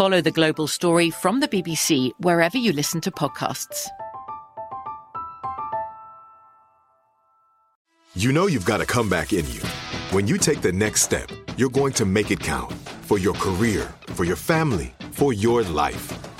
Follow the global story from the BBC wherever you listen to podcasts. You know you've got a comeback in you. When you take the next step, you're going to make it count for your career, for your family, for your life.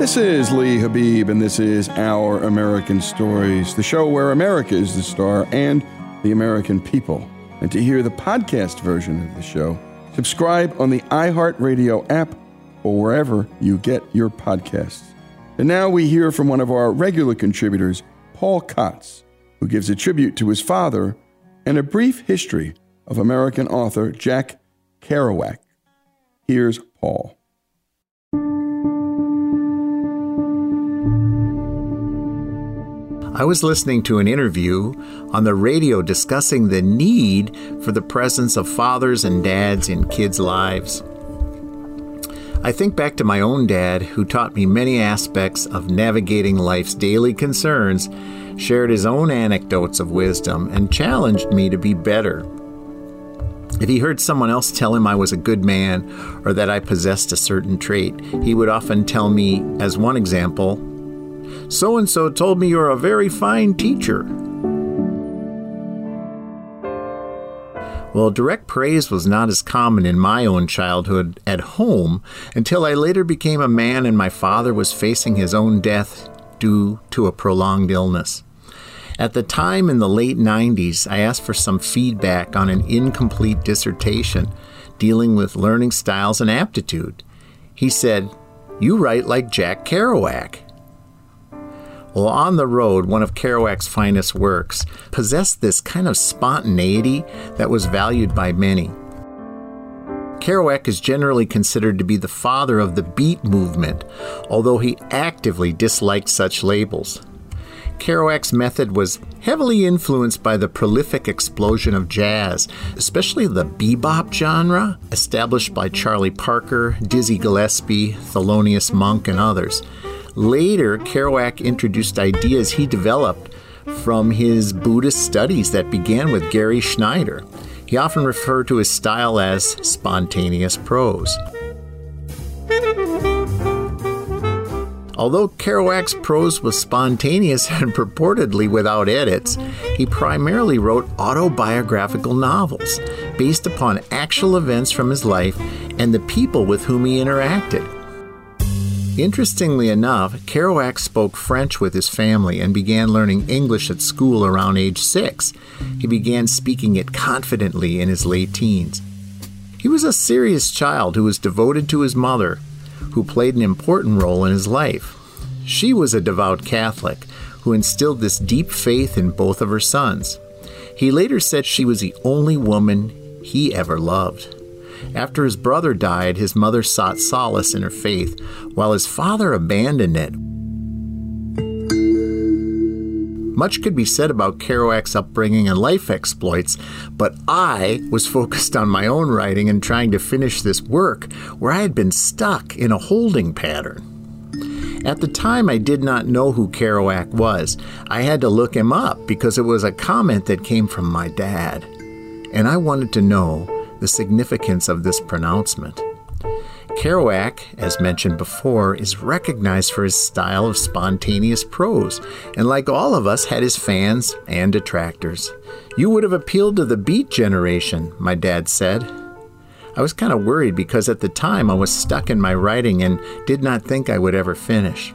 This is Lee Habib, and this is Our American Stories, the show where America is the star and the American people. And to hear the podcast version of the show, subscribe on the iHeartRadio app or wherever you get your podcasts. And now we hear from one of our regular contributors, Paul Kotz, who gives a tribute to his father and a brief history of American author Jack Kerouac. Here's Paul. I was listening to an interview on the radio discussing the need for the presence of fathers and dads in kids' lives. I think back to my own dad, who taught me many aspects of navigating life's daily concerns, shared his own anecdotes of wisdom, and challenged me to be better. If he heard someone else tell him I was a good man or that I possessed a certain trait, he would often tell me, as one example, so and so told me you're a very fine teacher. Well, direct praise was not as common in my own childhood at home until I later became a man and my father was facing his own death due to a prolonged illness. At the time in the late 90s, I asked for some feedback on an incomplete dissertation dealing with learning styles and aptitude. He said, You write like Jack Kerouac. Well, On the Road, one of Kerouac's finest works, possessed this kind of spontaneity that was valued by many. Kerouac is generally considered to be the father of the beat movement, although he actively disliked such labels. Kerouac's method was heavily influenced by the prolific explosion of jazz, especially the bebop genre, established by Charlie Parker, Dizzy Gillespie, Thelonious Monk, and others. Later, Kerouac introduced ideas he developed from his Buddhist studies that began with Gary Snyder. He often referred to his style as spontaneous prose. Although Kerouac's prose was spontaneous and purportedly without edits, he primarily wrote autobiographical novels based upon actual events from his life and the people with whom he interacted. Interestingly enough, Kerouac spoke French with his family and began learning English at school around age six. He began speaking it confidently in his late teens. He was a serious child who was devoted to his mother, who played an important role in his life. She was a devout Catholic who instilled this deep faith in both of her sons. He later said she was the only woman he ever loved. After his brother died, his mother sought solace in her faith, while his father abandoned it. Much could be said about Kerouac's upbringing and life exploits, but I was focused on my own writing and trying to finish this work where I had been stuck in a holding pattern. At the time, I did not know who Kerouac was. I had to look him up because it was a comment that came from my dad. And I wanted to know the significance of this pronouncement. Kerouac, as mentioned before, is recognized for his style of spontaneous prose, and like all of us, had his fans and detractors. You would have appealed to the beat generation, my dad said. I was kind of worried because at the time I was stuck in my writing and did not think I would ever finish.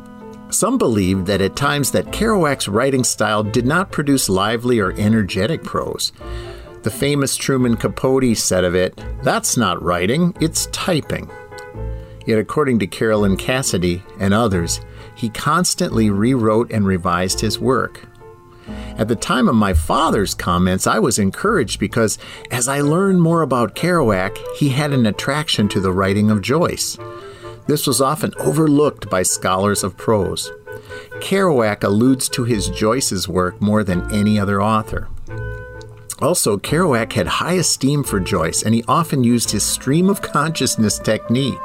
Some believed that at times that Kerouac's writing style did not produce lively or energetic prose. The famous Truman Capote said of it, That's not writing, it's typing. Yet, according to Carolyn Cassady and others, he constantly rewrote and revised his work. At the time of my father's comments, I was encouraged because as I learned more about Kerouac, he had an attraction to the writing of Joyce. This was often overlooked by scholars of prose. Kerouac alludes to his Joyce's work more than any other author. Also, Kerouac had high esteem for Joyce, and he often used his stream of consciousness technique.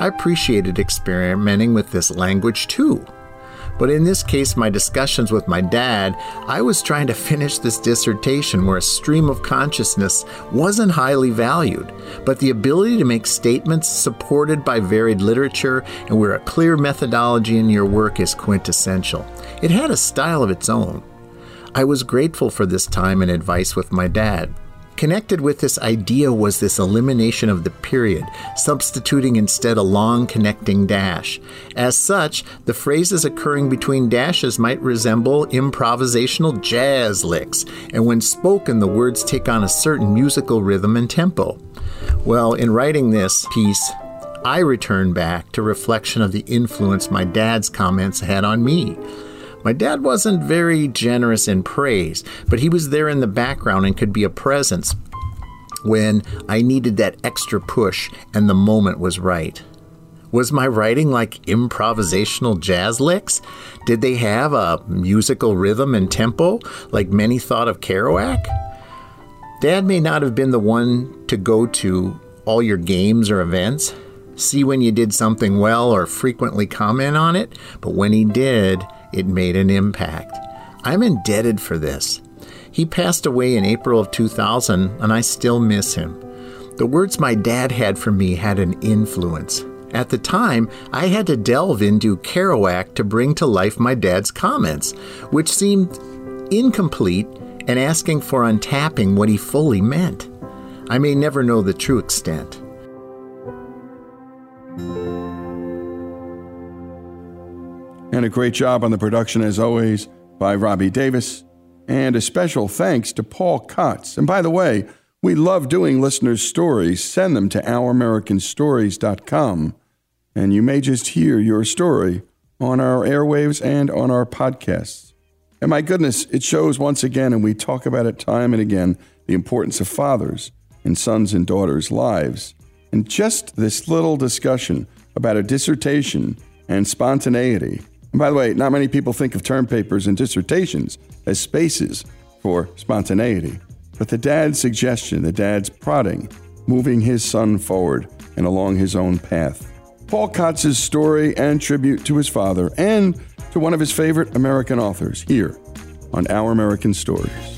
I appreciated experimenting with this language too. But in this case, my discussions with my dad, I was trying to finish this dissertation where a stream of consciousness wasn't highly valued, but the ability to make statements supported by varied literature and where a clear methodology in your work is quintessential. It had a style of its own. I was grateful for this time and advice with my dad. Connected with this idea was this elimination of the period, substituting instead a long connecting dash. As such, the phrases occurring between dashes might resemble improvisational jazz licks, and when spoken, the words take on a certain musical rhythm and tempo. Well, in writing this piece, I return back to reflection of the influence my dad's comments had on me. My dad wasn't very generous in praise, but he was there in the background and could be a presence when I needed that extra push and the moment was right. Was my writing like improvisational jazz licks? Did they have a musical rhythm and tempo like many thought of Kerouac? Dad may not have been the one to go to all your games or events, see when you did something well or frequently comment on it, but when he did, it made an impact. I'm indebted for this. He passed away in April of 2000, and I still miss him. The words my dad had for me had an influence. At the time, I had to delve into Kerouac to bring to life my dad's comments, which seemed incomplete and asking for untapping what he fully meant. I may never know the true extent. And a great job on the production, as always, by Robbie Davis. And a special thanks to Paul Kotz. And by the way, we love doing listeners' stories. Send them to ouramericanstories.com. And you may just hear your story on our airwaves and on our podcasts. And my goodness, it shows once again, and we talk about it time and again, the importance of fathers in sons and daughters' lives. And just this little discussion about a dissertation and spontaneity. And by the way, not many people think of term papers and dissertations as spaces for spontaneity. But the dad's suggestion, the dad's prodding, moving his son forward and along his own path. Paul Kotz's story and tribute to his father and to one of his favorite American authors here on Our American Stories.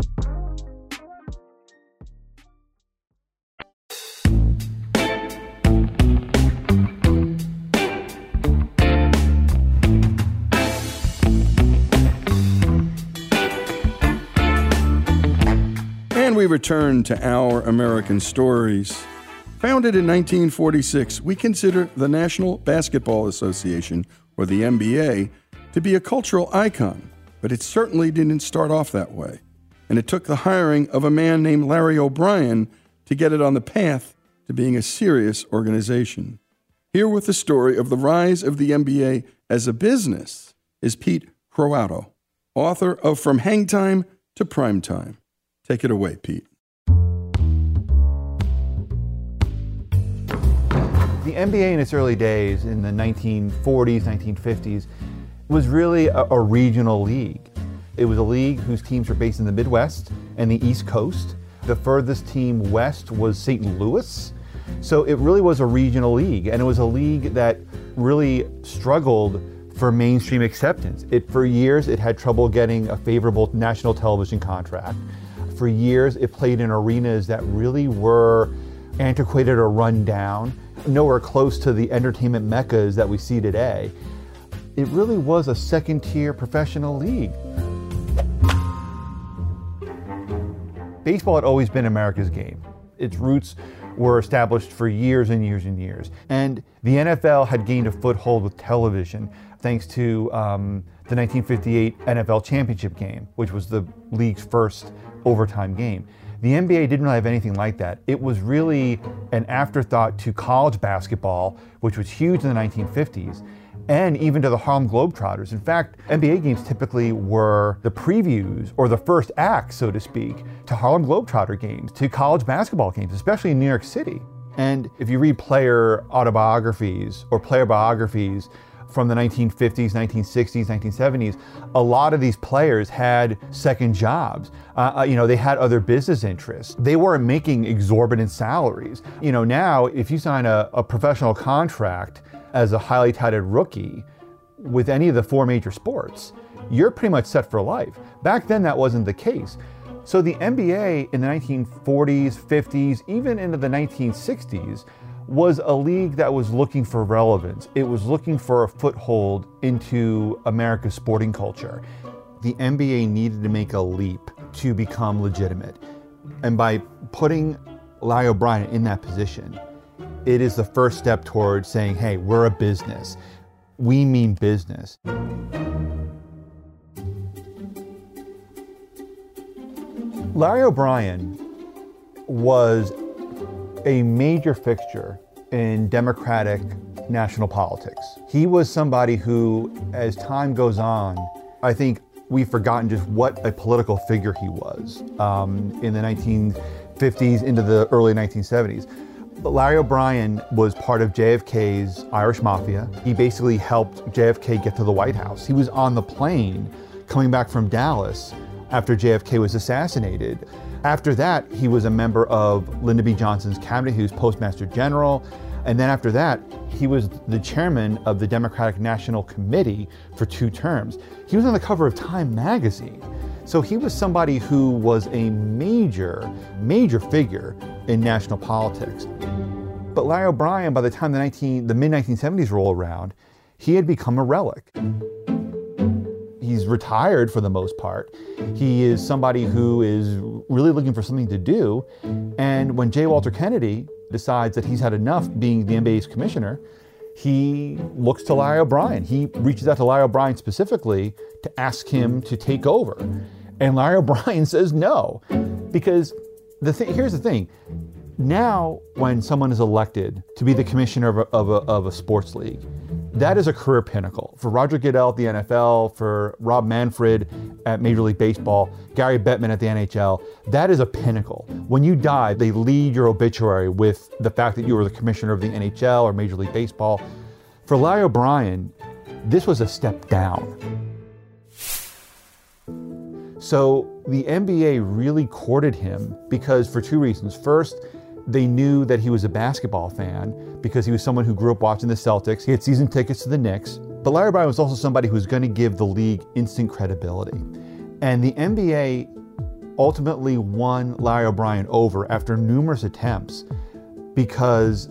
And we return to our American stories. Founded in 1946, we consider the National Basketball Association, or the NBA, to be a cultural icon, but it certainly didn't start off that way. And it took the hiring of a man named Larry O'Brien to get it on the path to being a serious organization. Here with the story of the rise of the NBA as a business is Pete Croatto, author of From Hang Time to Prime Time. Take it away, Pete. The NBA in its early days, in the 1940s, 1950s, was really a, a, regional league. It was a league whose teams were based in the Midwest and the East Coast. The furthest team west was St. Louis. So it really was a regional league, and it was a league that really struggled for mainstream acceptance. It, for years, it had trouble getting a favorable national television contract. For years, it played in arenas that really were antiquated or run down, nowhere close to the entertainment meccas that we see today. It really was a second tier professional league. Baseball had always been America's game. Its roots were established for years and years and years. And the NFL had gained a foothold with television thanks to um, the 1958 NFL championship game, which was the league's first overtime game. The NBA didn't really have anything like that. It was really an afterthought to college basketball, which was huge in the 1950s, and even to the Harlem Globetrotters. In fact, NBA games typically were the previews or the first act, so to speak, to Harlem Globetrotter games, to college basketball games, especially in New York City. And if you read player autobiographies or player biographies, from the 1950s, 1960s, 1970s, a lot of these players had second jobs. Uh, uh, you know, they had other business interests. They weren't making exorbitant salaries. You know, now if you sign a, a professional contract as a highly touted rookie with any of the four major sports, you're pretty much set for life. Back then, that wasn't the case. So the NBA in the 1940s, 50s, even into the 1960s was a league that was looking for relevance. It was looking for a foothold into America's sporting culture. The NBA needed to make a leap to become legitimate. And by putting Larry O'Brien in that position, it is the first step towards saying, hey, we're a business. We mean business. Larry O'Brien was a major fixture in Democratic national politics. He was somebody who, as time goes on, I think we've forgotten just what a political figure he was um, in the 1950s into the early 1970s. But Larry O'Brien was part of JFK's Irish Mafia. He basically helped JFK get to the White House. He was on the plane coming back from Dallas after JFK was assassinated. After that, he was a member of Lyndon B. Johnson's cabinet. He was Postmaster General. And then after that, he was the chairman of the Democratic National Committee for two terms. He was on the cover of Time magazine. So he was somebody who was a major, major figure in national politics. But Larry O'Brien, by the time the, 19, the mid 1970s roll around, he had become a relic he's retired for the most part. He is somebody who is really looking for something to do. And when J. Walter Kennedy decides that he's had enough being the NBA's commissioner, he looks to Larry O'Brien. He reaches out to Larry O'Brien specifically to ask him to take over. And Larry O'Brien says no. Because the th- here's the thing now, when someone is elected to be the commissioner of a, of a, of a sports league, that is a career pinnacle. For Roger Goodell at the NFL, for Rob Manfred at Major League Baseball, Gary Bettman at the NHL, that is a pinnacle. When you die, they lead your obituary with the fact that you were the commissioner of the NHL or Major League Baseball. For Larry O'Brien, this was a step down. So the NBA really courted him because for two reasons. First, they knew that he was a basketball fan because he was someone who grew up watching the Celtics. He had season tickets to the Knicks. But Larry O'Brien was also somebody who was going to give the league instant credibility. And the NBA ultimately won Larry O'Brien over after numerous attempts because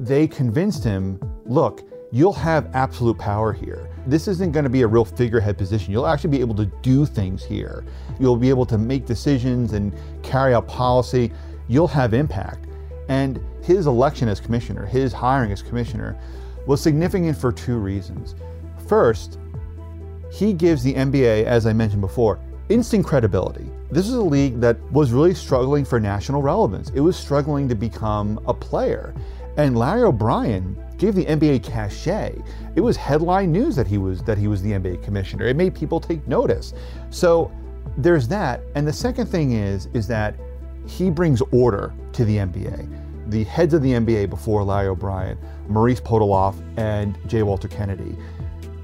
they convinced him look, you'll have absolute power here. This isn't going to be a real figurehead position. You'll actually be able to do things here. You'll be able to make decisions and carry out policy you'll have impact. And his election as commissioner, his hiring as commissioner, was significant for two reasons. First, he gives the NBA, as I mentioned before, instant credibility. This is a league that was really struggling for national relevance. It was struggling to become a player. And Larry O'Brien gave the NBA cachet. It was headline news that he was that he was the NBA commissioner. It made people take notice. So there's that. And the second thing is is that he brings order to the NBA. The heads of the NBA before Larry O'Brien, Maurice Podoloff and J. Walter Kennedy,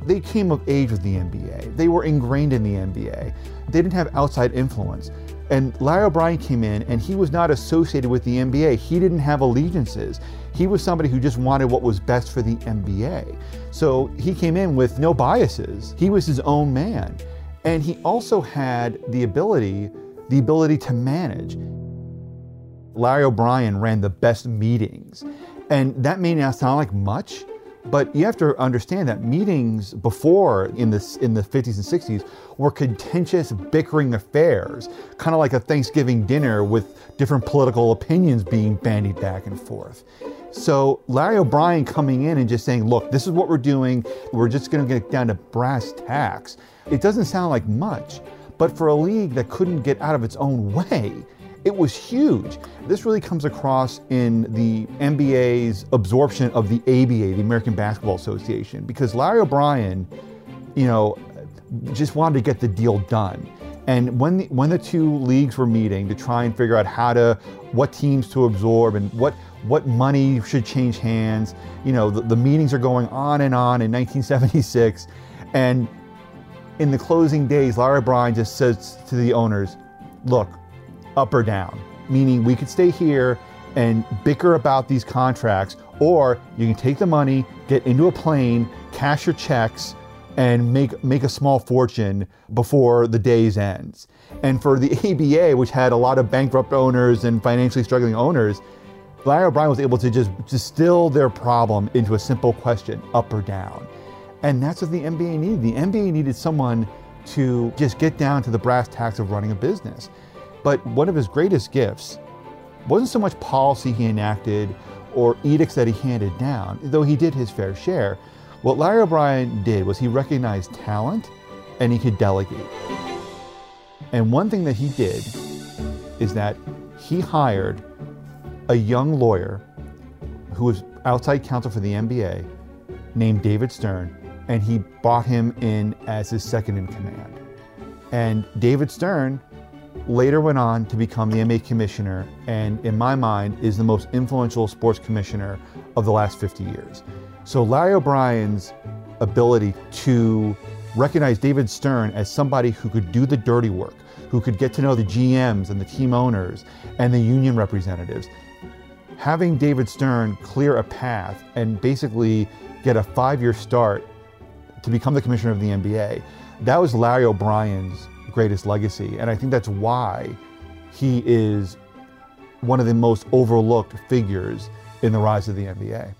they came of age with the NBA. They were ingrained in the NBA. They didn't have outside influence. And Larry O'Brien came in and he was not associated with the NBA. He didn't have allegiances. He was somebody who just wanted what was best for the NBA. So he came in with no biases. He was his own man. And he also had the ability, the ability to manage. Larry O'Brien ran the best meetings. And that may not sound like much, but you have to understand that meetings before in the, in the 50s and 60s were contentious, bickering affairs, kind of like a Thanksgiving dinner with different political opinions being bandied back and forth. So Larry O'Brien coming in and just saying, look, this is what we're doing. We're just going to get down to brass tacks. It doesn't sound like much, but for a league that couldn't get out of its own way, it was huge. This really comes across in the NBA's absorption of the ABA, the American Basketball Association, because Larry O'Brien, you know, just wanted to get the deal done. And when the, when the two leagues were meeting to try and figure out how to, what teams to absorb and what, what money should change hands, you know, the, the meetings are going on and on in 1976. And in the closing days, Larry O'Brien just says to the owners, look, up or down, meaning we could stay here and bicker about these contracts, or you can take the money, get into a plane, cash your checks, and make make a small fortune before the day's ends. And for the ABA, which had a lot of bankrupt owners and financially struggling owners, Larry O'Brien was able to just distill their problem into a simple question, up or down. And that's what the NBA needed. The NBA needed someone to just get down to the brass tacks of running a business. But one of his greatest gifts wasn't so much policy he enacted or edicts that he handed down, though he did his fair share. What Larry O'Brien did was he recognized talent and he could delegate. And one thing that he did is that he hired a young lawyer who was outside counsel for the NBA named David Stern, and he brought him in as his second in command. And David Stern later went on to become the NBA commissioner, and in my mind, is the most influential sports commissioner of the last 50 years. So Larry O'Brien's ability to recognize David Stern as somebody who could do the dirty work, who could get to know the GMs and the team owners and the union representatives. Having David Stern clear a path and basically get a five year start to become the commissioner of the NBA, that was Larry O'Brien's greatest legacy. And I think that's why he is one of the most overlooked figures in the rise of the NBA.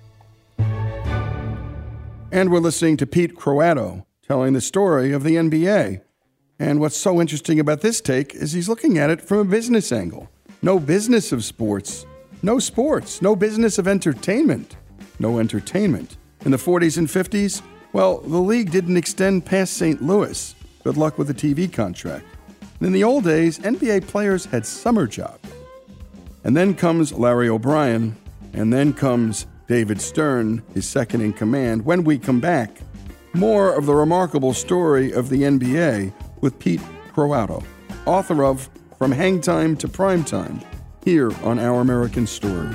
And we're listening to Pete Croatto telling the story of the NBA. And what's so interesting about this take is he's looking at it from a business angle. No business of sports, no sports, no business of entertainment, no entertainment. In the 40s and 50s, well, the league didn't extend past St. Louis. Good luck with the TV contract. in the old days, NBA players had summer jobs. And then comes Larry O'Brien, and then comes David Stern, his second in command. When we come back, more of the remarkable story of the NBA with Pete Croatto, author of From Hang Time to Prime Time, here on Our American Story.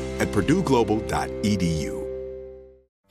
at purdueglobal.edu.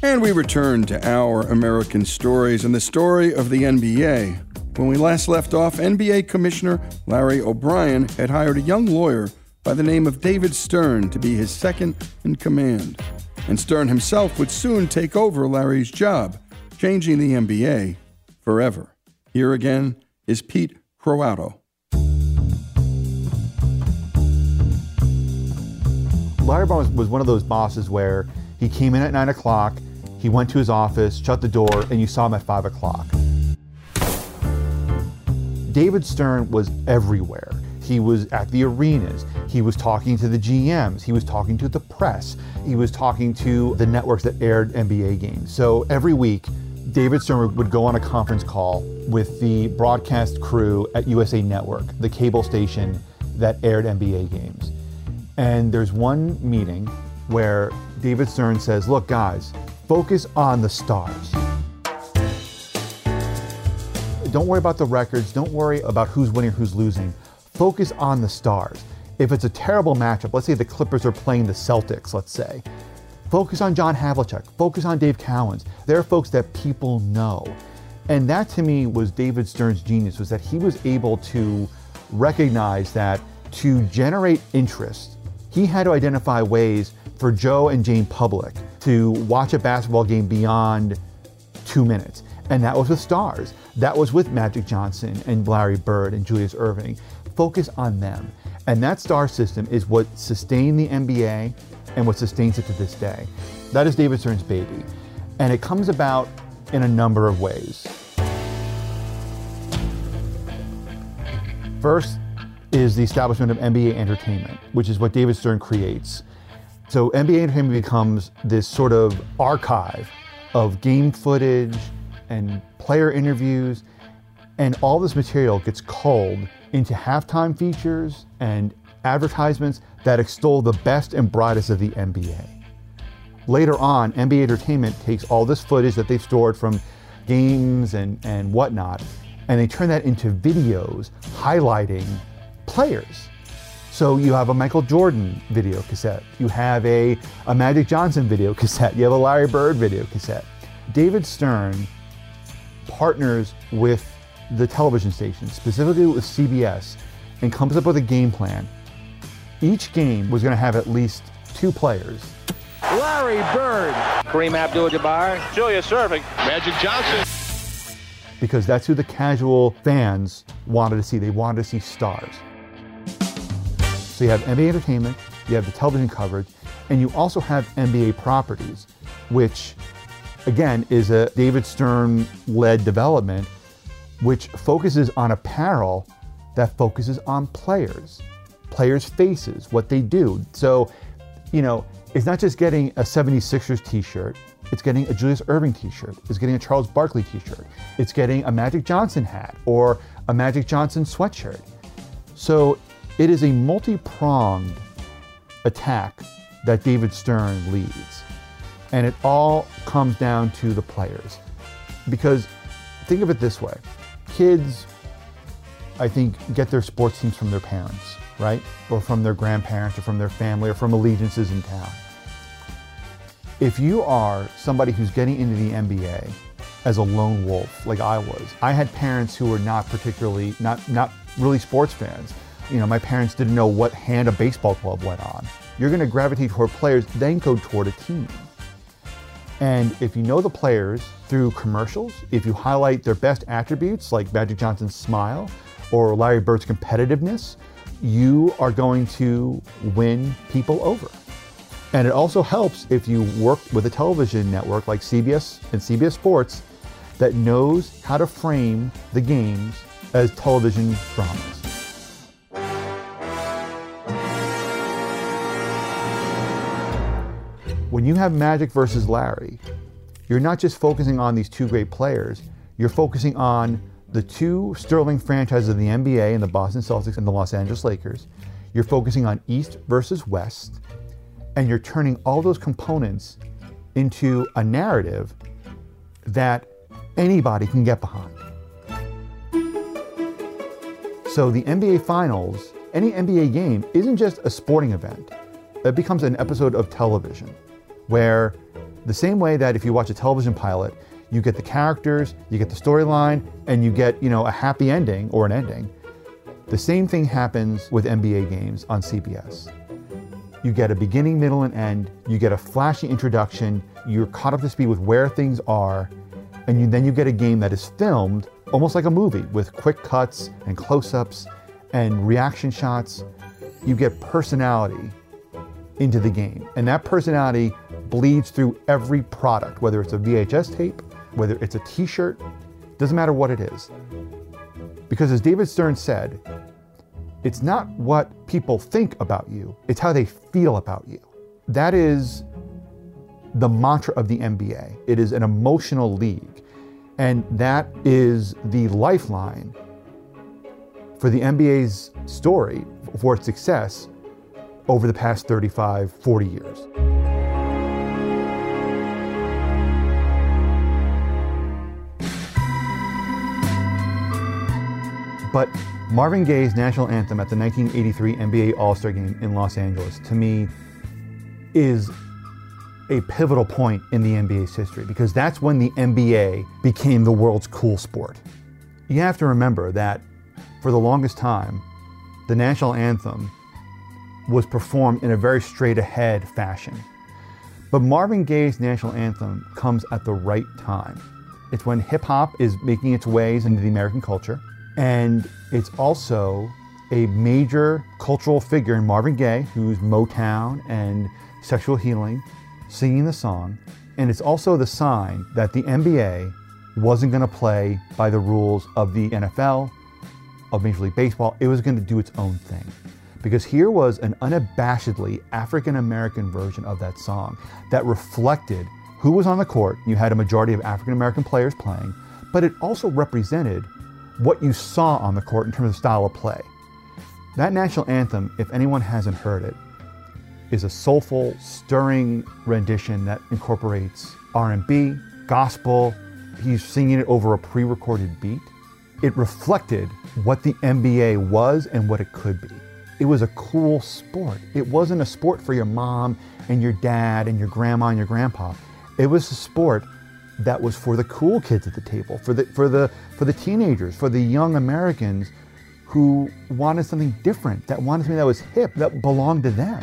And we return to our American stories and the story of the NBA. When we last left off, NBA Commissioner Larry O'Brien had hired a young lawyer by the name of David Stern to be his second in command. And Stern himself would soon take over Larry's job, changing the NBA forever. Here again is Pete Croatto. Larry Brown was one of those bosses where he came in at nine o'clock, he went to his office, shut the door, and you saw him at five o'clock. David Stern was everywhere. He was at the arenas. He was talking to the GMs. He was talking to the press. He was talking to the networks that aired NBA games. So every week, David Stern would go on a conference call with the broadcast crew at USA Network, the cable station that aired NBA games. And there's one meeting where David Stern says, Look, guys, focus on the stars. Don't worry about the records. Don't worry about who's winning, who's losing. Focus on the stars. If it's a terrible matchup, let's say the Clippers are playing the Celtics, let's say, focus on John Havlicek. Focus on Dave Cowens. They're folks that people know. And that to me was David Stern's genius was that he was able to recognize that to generate interest, he had to identify ways for Joe and Jane Public to watch a basketball game beyond two minutes. And that was with stars. That was with Magic Johnson and Larry Bird and Julius Erving. Focus on them. And that star system is what sustained the NBA and what sustains it to this day. That is David Stern's baby. And it comes about in a number of ways. First is the establishment of NBA Entertainment, which is what David Stern creates. So NBA Entertainment becomes this sort of archive of game footage and player interviews, and all this material gets culled into halftime features and advertisements that extol the best and brightest of the NBA. Later on, NBA Entertainment takes all this footage that they've stored from games and, and whatnot, and they turn that into videos highlighting players. So you have a Michael Jordan video cassette, you have a, a Magic Johnson video cassette, you have a Larry Bird video cassette. David Stern partners with the television station, specifically with CBS, and comes up with a game plan. Each game was going to have at least two players. Larry Bird, Kareem Abdul-Jabbar, Julius Erving, Magic Johnson. Because that's who the casual fans wanted to see. They wanted to see stars. So you have NBA entertainment, you have the television coverage, and you also have NBA properties, which again is a David Stern led development, which focuses on apparel that focuses on players, players' faces, what they do. So, you know, it's not just getting a 76ers t shirt, it's getting a Julius Erving t shirt, it's getting a Charles Barkley t shirt, it's getting a Magic Johnson hat or a Magic Johnson sweatshirt. So it is a multi pronged attack that David Stern leads. And it all comes down to the players. Because think of it this way kids, I think, get their sports teams from their parents, right? Or from their grandparents or from their family or from allegiances in town. If you are somebody who's getting into the NBA as a lone wolf, like I was, I had parents who were not particularly, not, not really sports fans. You know, my parents didn't know what hand a baseball club went on. You're going to gravitate toward players, then go toward a team. And if you know the players through commercials, if you highlight their best attributes like Magic Johnson's smile or Larry Bird's competitiveness, you are going to win people over. And it also helps if you work with a television network like CBS and CBS Sports that knows how to frame the games as television dramas. When you have Magic versus Larry, you're not just focusing on these two great players, you're focusing on the two sterling franchises of the NBA and the Boston Celtics and the Los Angeles Lakers. You're focusing on East versus West, and you're turning all those components into a narrative that anybody can get behind. So the NBA Finals, any NBA game, isn't just a sporting event. It becomes an episode of television where the same way that if you watch a television pilot, you get the characters, you get the storyline, and you get, you know, a happy ending or an ending. The same thing happens with NBA games on CBS. You get a beginning, middle, and end. You get a flashy introduction. You're caught up to speed with where things are, and you, then you get a game that is filmed almost like a movie with quick cuts and close-ups and reaction shots. You get personality into the game, and that personality bleeds through every product, whether it's a VHS tape, whether it's a t shirt, doesn't matter what it is. Because as David Stern said, it's not what people think about you, it's how they feel about you. That is the mantra of the NBA. It is an emotional league. And that is the lifeline for the NBA's story, for its success over the past 35, 40 years. But Marvin Gaye's national anthem at the 1983 NBA All Star game in Los Angeles, to me, is a pivotal point in the NBA's history because that's when the NBA became the world's cool sport. You have to remember that for the longest time, the national anthem was performed in a very straight ahead fashion. But Marvin Gaye's national anthem comes at the right time. It's when hip hop is making its ways into the American culture, and it's also a major cultural figure in Marvin Gaye, who's Motown and sexual healing, singing the song. And it's also the sign that the NBA wasn't going to play by the rules of the NFL, of Major League Baseball. It was going to do its own thing. Because here was an unabashedly African American version of that song that reflected who was on the court. You had a majority of African American players playing, but it also represented what you saw on the court in terms of style of play. That national anthem, if anyone hasn't heard it, is a soulful, stirring rendition that incorporates R&B, gospel. He's singing it over a pre-recorded beat. It reflected what the NBA was and what it could be. It was a cool sport. It wasn't a sport for your mom and your dad and your grandma and your grandpa. It was a sport that was for the cool kids at the table, for the for the for the teenagers, for the young Americans who wanted something different, that wanted something that was hip, that belonged to them.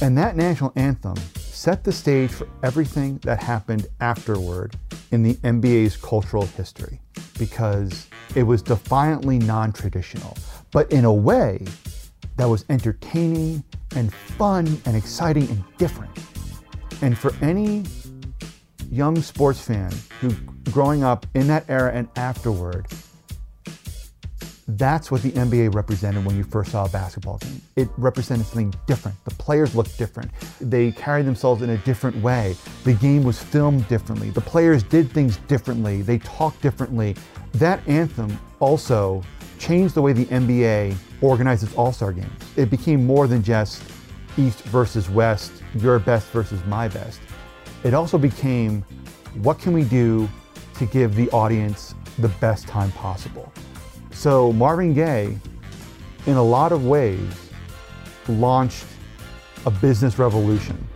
And that national anthem set the stage for everything that happened afterward in the NBA's cultural history because it was defiantly non traditional, but in a way that was entertaining and fun and exciting and different. And for any young sports fan who growing up in that era and afterward that's what the NBA represented when you first saw a basketball game. It represented something different. The players looked different. They carried themselves in a different way. The game was filmed differently. The players did things differently. They talked differently. That anthem also changed the way the NBA organized its All Star games. It became more than just East versus West, your best versus my best. It also became what can we do to give the audience the best time possible? So Marvin Gaye, in a lot of ways, launched a business revolution.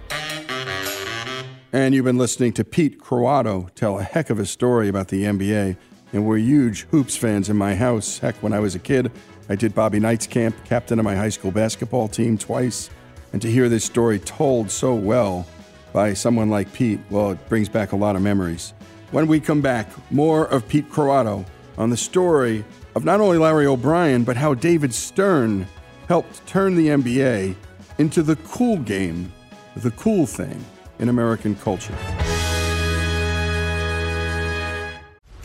And you've been listening to Pete Croatto tell a heck of a story about the NBA. And we're huge hoops fans in my house. Heck, when I was a kid, I did Bobby Knight's camp, captain of my high school basketball team twice. And to hear this story told so well by someone like Pete, well, it brings back a lot of memories. When we come back, more of Pete Croatto on the story of not only Larry O'Brien, but how David Stern helped turn the NBA into the cool game, the cool thing in American culture.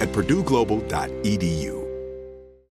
at purdueglobal.edu.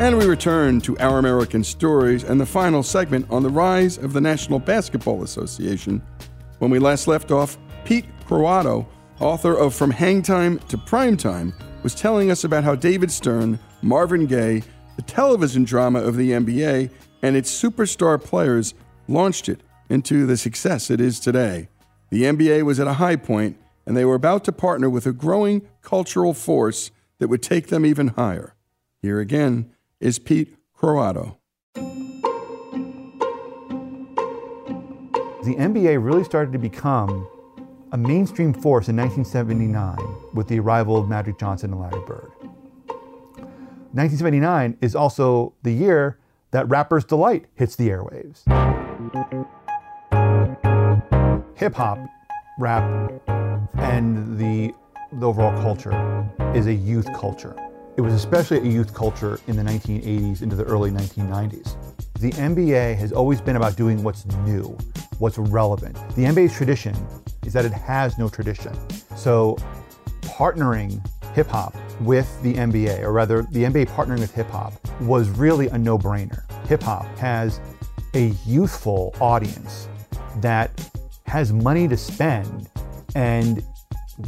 And we return to Our American Stories and the final segment on the rise of the National Basketball Association. When we last left off, Pete Croatto, author of From Hangtime to Primetime, was telling us about how David Stern, Marvin Gaye, the television drama of the NBA, and its superstar players launched it into the success it is today. The NBA was at a high point, and they were about to partner with a growing cultural force that would take them even higher. Here again is Pete Croatto. The NBA really started to become a mainstream force in 1979 with the arrival of Magic Johnson and Larry Bird. 1979 is also the year that Rapper's Delight hits the airwaves. Hip hop, rap, and the, the overall culture is a youth culture. It was especially a youth culture in the 1980s into the early 1990s. The NBA has always been about doing what's new, what's relevant. The NBA's tradition is that it has no tradition. So, partnering hip hop with the NBA, or rather, the NBA partnering with hip hop, was really a no brainer. Hip hop has a youthful audience that has money to spend and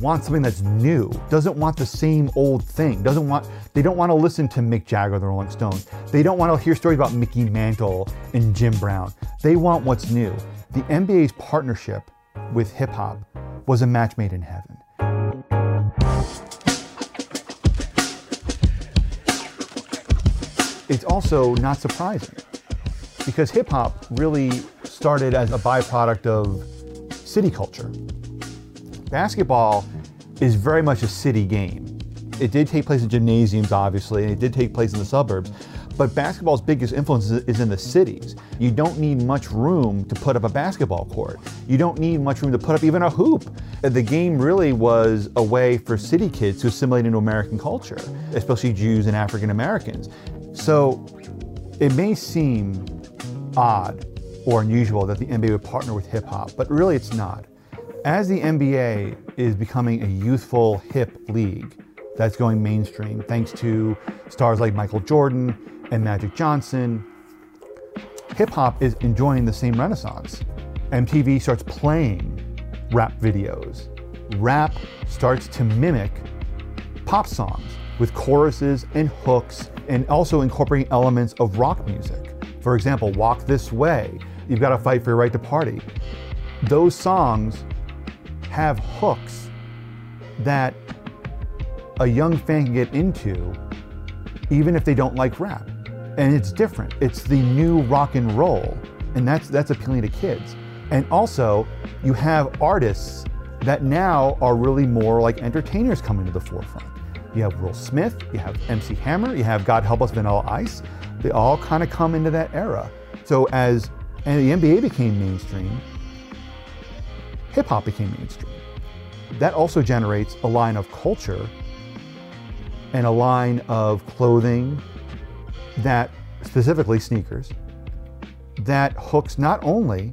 wants something that's new, doesn't want the same old thing, doesn't want they don't want to listen to Mick Jagger, the Rolling Stones. They don't want to hear stories about Mickey Mantle and Jim Brown. They want what's new. The NBA's partnership with hip hop was a match made in heaven. It's also not surprising because hip hop really started as a byproduct of city culture. Basketball is very much a city game. It did take place in gymnasiums, obviously, and it did take place in the suburbs. But basketball's biggest influence is in the cities. You don't need much room to put up a basketball court. You don't need much room to put up even a hoop. The game really was a way for city kids to assimilate into American culture, especially Jews and African Americans. So it may seem odd or unusual that the NBA would partner with hip hop, but really it's not. As the NBA is becoming a youthful, hip league that's going mainstream, thanks to stars like Michael Jordan and Magic Johnson, hip hop is enjoying the same renaissance. MTV starts playing rap videos. Rap starts to mimic pop songs with choruses and hooks and also incorporating elements of rock music. For example, Walk This Way, You've Got to Fight for Your Right to Party. Those songs have hooks that a young fan can get into even if they don't like rap. And it's different. It's the new rock and roll. And that's that's appealing to kids. And also, you have artists that now are really more like entertainers coming to the forefront. You have Will Smith, you have MC Hammer, you have God Help Us Vanilla Ice. They all kind of come into that era. So as and the NBA became mainstream, hip hop became mainstream. That also generates a line of culture and a line of clothing that specifically sneakers that hooks not only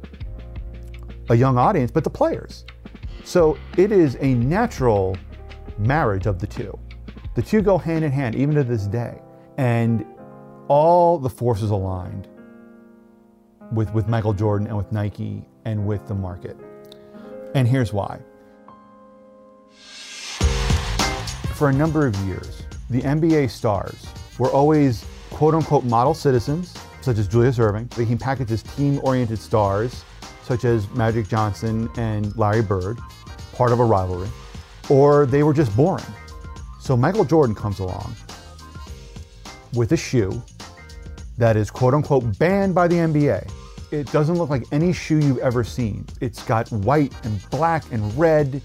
a young audience but the players. So it is a natural marriage of the two. The two go hand in hand even to this day. And all the forces aligned with, with Michael Jordan and with Nike and with the market. And here's why. For a number of years, the NBA stars were always quote unquote model citizens, such as Julius Erving. They can package as team oriented stars, such as Magic Johnson and Larry Bird, part of a rivalry, or they were just boring. So Michael Jordan comes along with a shoe that is quote unquote banned by the NBA. It doesn't look like any shoe you've ever seen. It's got white and black and red.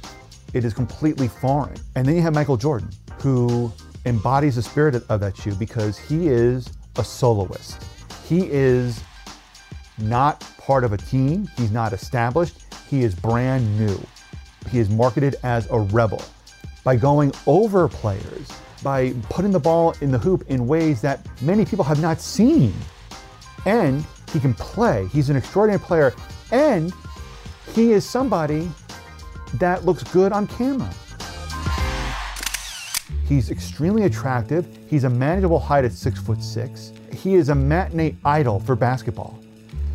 It is completely foreign. And then you have Michael Jordan, who embodies the spirit of that shoe because he is a soloist. He is not part of a team, he's not established, he is brand new. He is marketed as a rebel by going over players, by putting the ball in the hoop in ways that many people have not seen. And he can play. He's an extraordinary player. And he is somebody that looks good on camera. He's extremely attractive. He's a manageable height at six foot six. He is a matinee idol for basketball.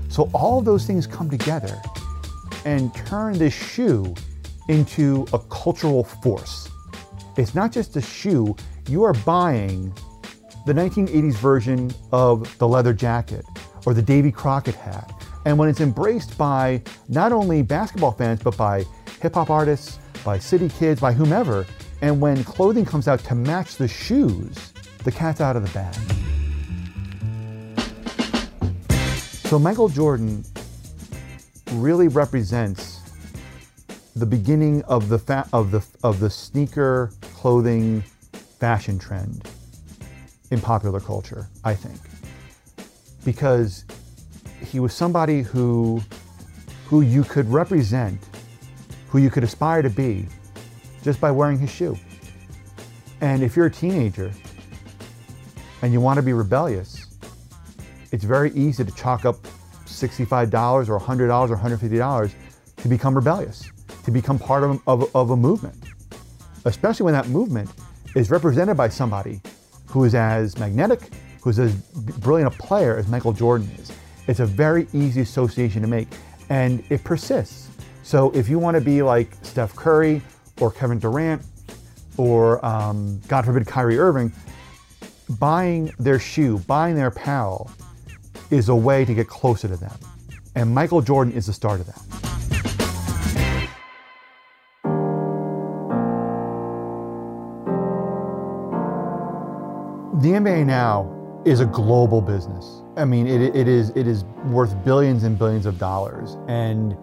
So all those things come together and turn this shoe into a cultural force. It's not just a shoe, you are buying the 1980s version of the leather jacket or the Davy Crockett hat. And when it's embraced by not only basketball fans, but by hip hop artists, by city kids, by whomever, and when clothing comes out to match the shoes, the cat's out of the bag. So Michael Jordan really represents the beginning of the fa- of the of the sneaker clothing fashion trend in popular culture, I think. Because he was somebody who who you could represent, who you could aspire to be just by wearing his shoe. And if you're a teenager and you want to be rebellious, it's very easy to chalk up $65 or $100 or $150 to become rebellious, to become part of, of, of a movement especially when that movement is represented by somebody who is as magnetic, who's as brilliant a player as Michael Jordan is. It's a very easy association to make, and it persists. So if you want to be like Steph Curry or Kevin Durant or, um, God forbid, Kyrie Irving, buying their shoe, buying their apparel is a way to get closer to them. And Michael Jordan is the start of that. The NBA now is a global business. I mean, it, it is it is worth billions and billions of dollars, and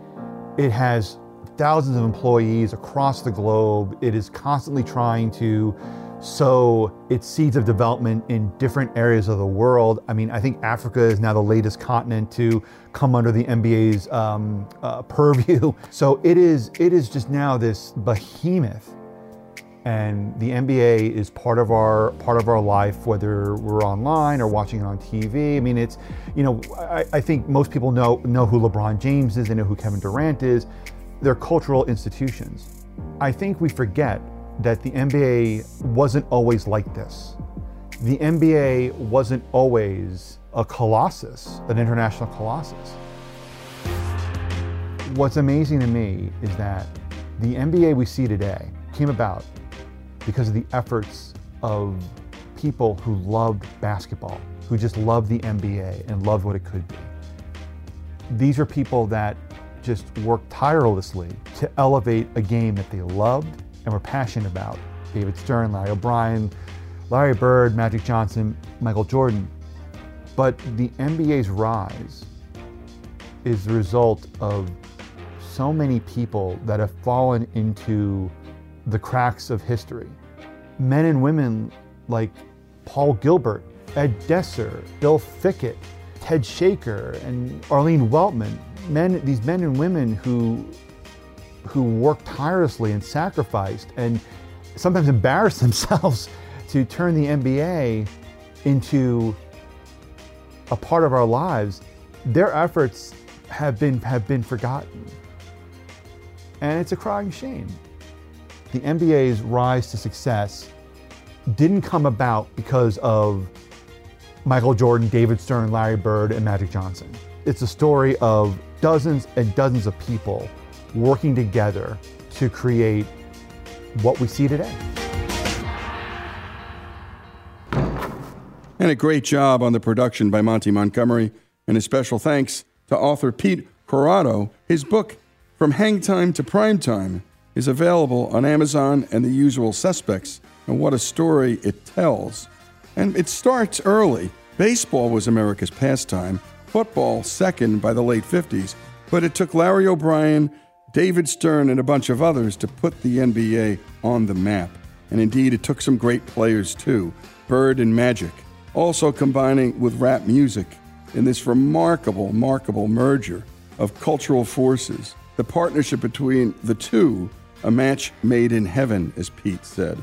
it has thousands of employees across the globe. It is constantly trying to sow its seeds of development in different areas of the world. I mean, I think Africa is now the latest continent to come under the NBA's um, uh, purview. So it is it is just now this behemoth and the NBA is part of our part of our life, whether we're online or watching it on TV. I mean, it's you know, I, I, think most people know know who LeBron James is, they know who Kevin Durant is. They're cultural institutions. I think we forget that the NBA wasn't always like this. The NBA wasn't always a colossus, an international colossus. What's amazing to me is that the NBA we see today came about because of the efforts of people who loved basketball, who just loved the NBA and loved what it could be. These are people that just worked tirelessly to elevate a game that they loved and were passionate about. David Stern, Larry O'Brien, Larry Bird, Magic Johnson, Michael Jordan. But the NBA's rise is the result of so many people that have fallen into the cracks of history. Men and women like Paul Gilbert, Ed Desser, Bill Fickett, Ted Shaker, and Arlene Weltman. Men, these men and women who who worked tirelessly and sacrificed and sometimes embarrassed themselves to turn the NBA into a part of our lives, their efforts have been have been forgotten. And it's a crying shame. The NBA's rise to success didn't come about because of Michael Jordan, David Stern, Larry Bird, and Magic Johnson. It's a story of dozens and dozens of people working together to create what we see today. And a great job on the production by Monty Montgomery. And a special thanks to author Pete Croatto. His book, From Hang Time to Prime Time, is available on Amazon and the usual suspects. And what a story it tells. And it starts early. Baseball was America's pastime, football second by the late 50s, but it took Larry O'Brien, David Stern, and a bunch of others to put the NBA on the map. And indeed, it took some great players too Bird and Magic, also combining with rap music in this remarkable, remarkable merger of cultural forces. The partnership between the two, a match made in heaven, as Pete said.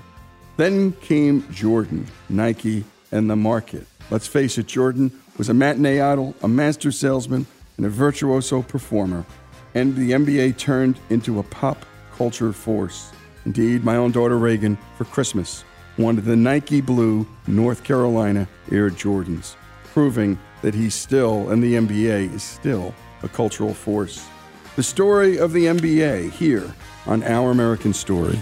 Then came Jordan, Nike, and the market. Let's face it, Jordan was a matinee idol, a master salesman, and a virtuoso performer. And the NBA turned into a pop culture force. Indeed, my own daughter Reagan, for Christmas, wanted the Nike Blue North Carolina Air Jordans, proving that he's still, and the NBA is still, a cultural force. The story of the NBA here on Our American Stories.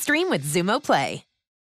stream with Xumo Play.